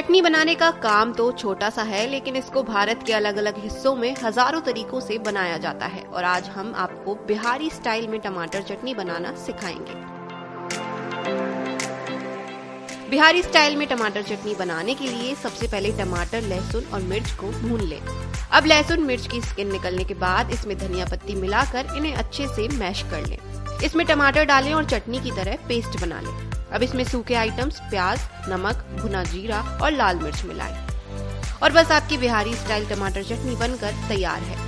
चटनी बनाने का काम तो छोटा सा है, लेकिन इसको भारत के अलग अलग हिस्सों में हज़ारों तरीकों से बनाया जाता है और आज हम आपको बिहारी स्टाइल में टमाटर चटनी बनाना सिखाएँगे बिहारी स्टाइल में टमाटर चटनी बनाने के लिए सबसे पहले टमाटर, लहसुन और मिर्च को भून लें। अब लहसुन, मिर्च की स्किन निकलने के बाद इसमें धनिया पत्ती मिलाकर इन्हें अच्छे से मैश कर लें। इसमें टमाटर डालें और चटनी की तरह पेस्ट बना लें। अब इसमें सूखे आइटम्स प्याज, नमक, भुना जीरा और लाल मिर्च मिलाएँ। और बस आपकी बिहारी स्टाइल टमाटर चटनी बनकर तैयार है।